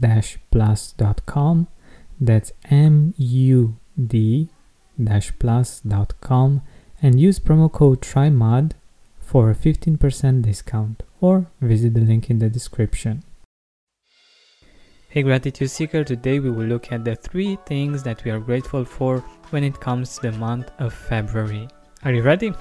mood-plus.com. That's M U D plus.com and use promo code TRYMUD for a 15% discount or visit the link in the description. Hey Gratitude Seeker, today we will look at the three things that we are grateful for when it comes to the month of February. Are you ready?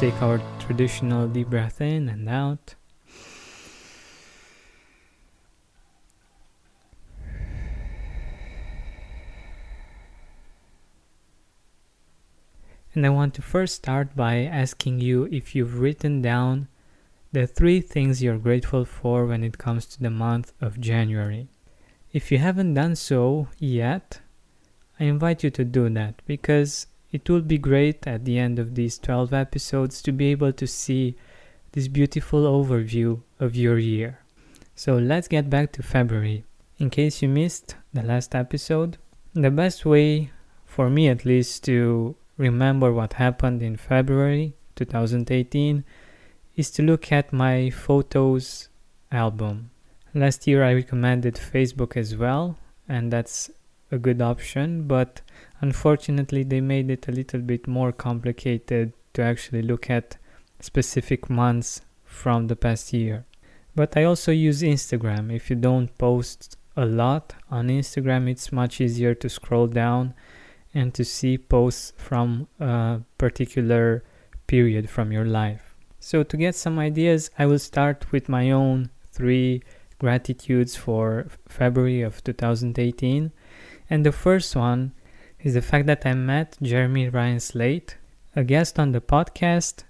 Take our traditional deep breath in and out. And I want to first start by asking you if you've written down the three things you're grateful for when it comes to the month of January. If you haven't done so yet, I invite you to do that because it would be great at the end of these 12 episodes to be able to see this beautiful overview of your year. So let's get back to February. In case you missed the last episode, the best way, for me at least, to remember what happened in February 2018 is to look at my photos album. Last year I recommended Facebook as well, and that's a good option, but unfortunately they made it a little bit more complicated to actually look at specific months from the past year. But I also use Instagram. If you don't post a lot on Instagram, it's much easier to scroll down and to see posts from a particular period from your life. So, to get some ideas, I will start with my own three gratitudes for February of 2018. And the first one is the fact that I met Jeremy Ryan Slate, a guest on the podcast,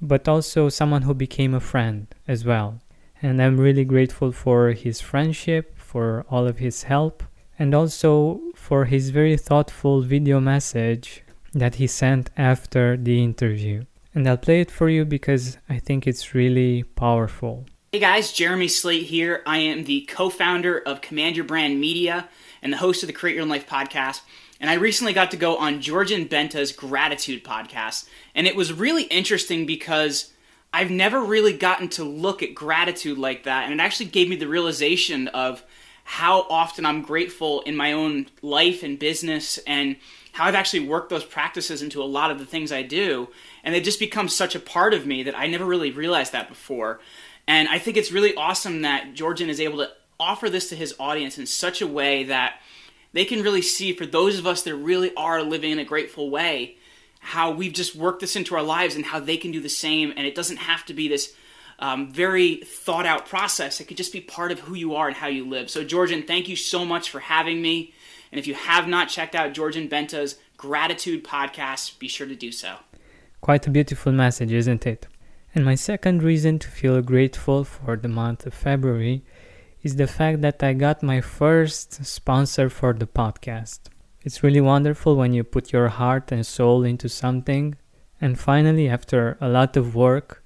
but also someone who became a friend as well. And I'm really grateful for his friendship, for all of his help, and also for his very thoughtful video message that he sent after the interview. And I'll play it for you because I think it's really powerful. Hey guys, Jeremy Slate here. I am the co founder of Command Your Brand Media and the host of the Create Your Own Life podcast. And I recently got to go on Georgian Benta's Gratitude podcast. And it was really interesting because I've never really gotten to look at gratitude like that. And it actually gave me the realization of how often I'm grateful in my own life and business and how I've actually worked those practices into a lot of the things I do. And they just become such a part of me that I never really realized that before. And I think it's really awesome that Georgian is able to offer this to his audience in such a way that they can really see for those of us that really are living in a grateful way how we've just worked this into our lives and how they can do the same. And it doesn't have to be this um, very thought out process. It could just be part of who you are and how you live. So georgian thank you so much for having me. And if you have not checked out georgian benta's gratitude podcast be sure to do so. Quite a beautiful message isn't it? And my second reason to feel grateful for the month of February is the fact that I got my first sponsor for the podcast. It's really wonderful when you put your heart and soul into something, and finally, after a lot of work,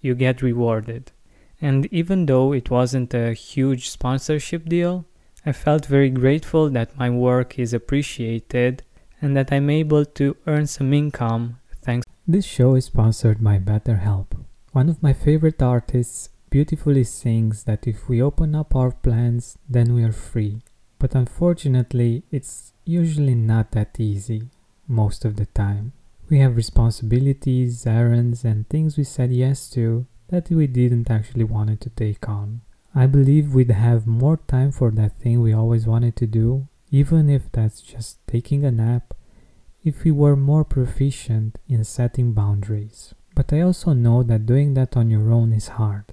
you get rewarded. And even though it wasn't a huge sponsorship deal, I felt very grateful that my work is appreciated and that I'm able to earn some income thanks. This show is sponsored by BetterHelp. One of my favorite artists beautifully sings that if we open up our plans, then we are free. But unfortunately, it's usually not that easy most of the time. We have responsibilities, errands, and things we said yes to that we didn't actually wanted to take on. I believe we'd have more time for that thing we always wanted to do, even if that's just taking a nap, if we were more proficient in setting boundaries. But I also know that doing that on your own is hard.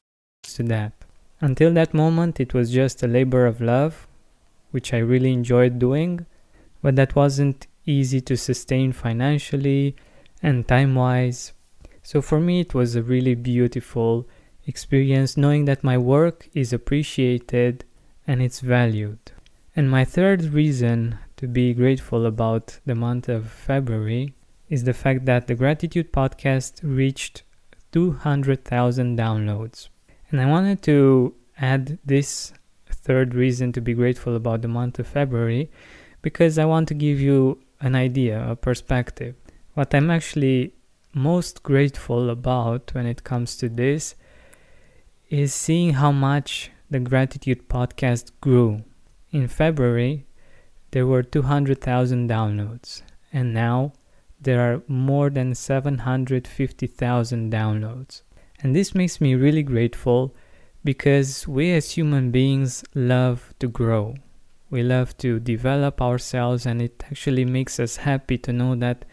To that. Until that moment, it was just a labor of love, which I really enjoyed doing, but that wasn't easy to sustain financially and time wise so for me, it was a really beautiful experience knowing that my work is appreciated and it's valued. And my third reason to be grateful about the month of February is the fact that the Gratitude Podcast reached 200,000 downloads. And I wanted to add this third reason to be grateful about the month of February because I want to give you an idea, a perspective. What I'm actually most grateful about when it comes to this is seeing how much the Gratitude podcast grew. In February, there were 200,000 downloads, and now there are more than 750,000 downloads. And this makes me really grateful because we as human beings love to grow. We love to develop ourselves, and it actually makes us happy to know that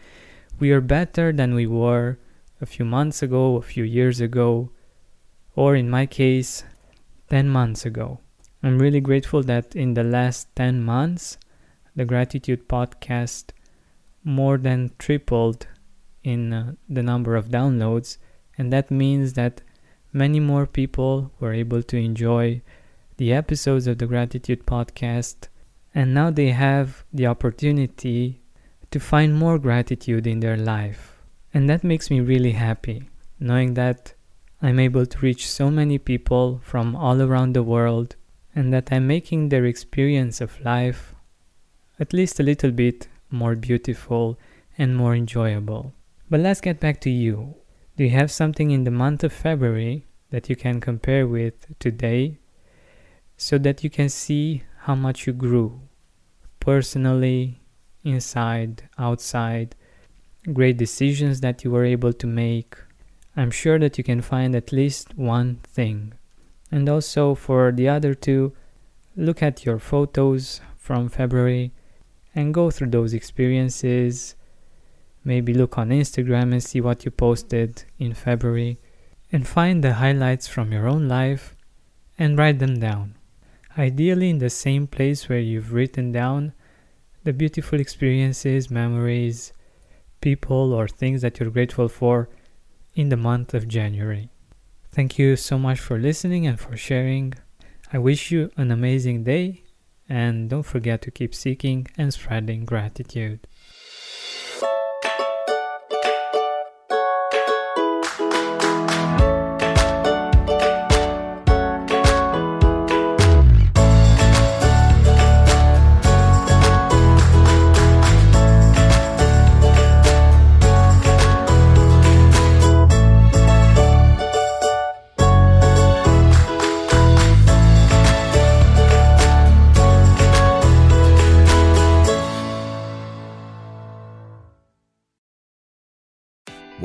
we are better than we were a few months ago, a few years ago, or in my case, 10 months ago. I'm really grateful that in the last 10 months, the Gratitude Podcast more than tripled in uh, the number of downloads, and that means that many more people were able to enjoy the episodes of the Gratitude Podcast, and now they have the opportunity to find more gratitude in their life. And that makes me really happy, knowing that I'm able to reach so many people from all around the world, and that I'm making their experience of life at least a little bit more beautiful and more enjoyable. But let's get back to you. Do you have something in the month of February that you can compare with today so that you can see how much you grew personally, inside, outside, great decisions that you were able to make? I'm sure that you can find at least one thing. And also for the other two, look at your photos from February and go through those experiences. Maybe look on Instagram and see what you posted in February and find the highlights from your own life and write them down. Ideally, in the same place where you've written down the beautiful experiences, memories, people, or things that you're grateful for in the month of January. Thank you so much for listening and for sharing. I wish you an amazing day and don't forget to keep seeking and spreading gratitude.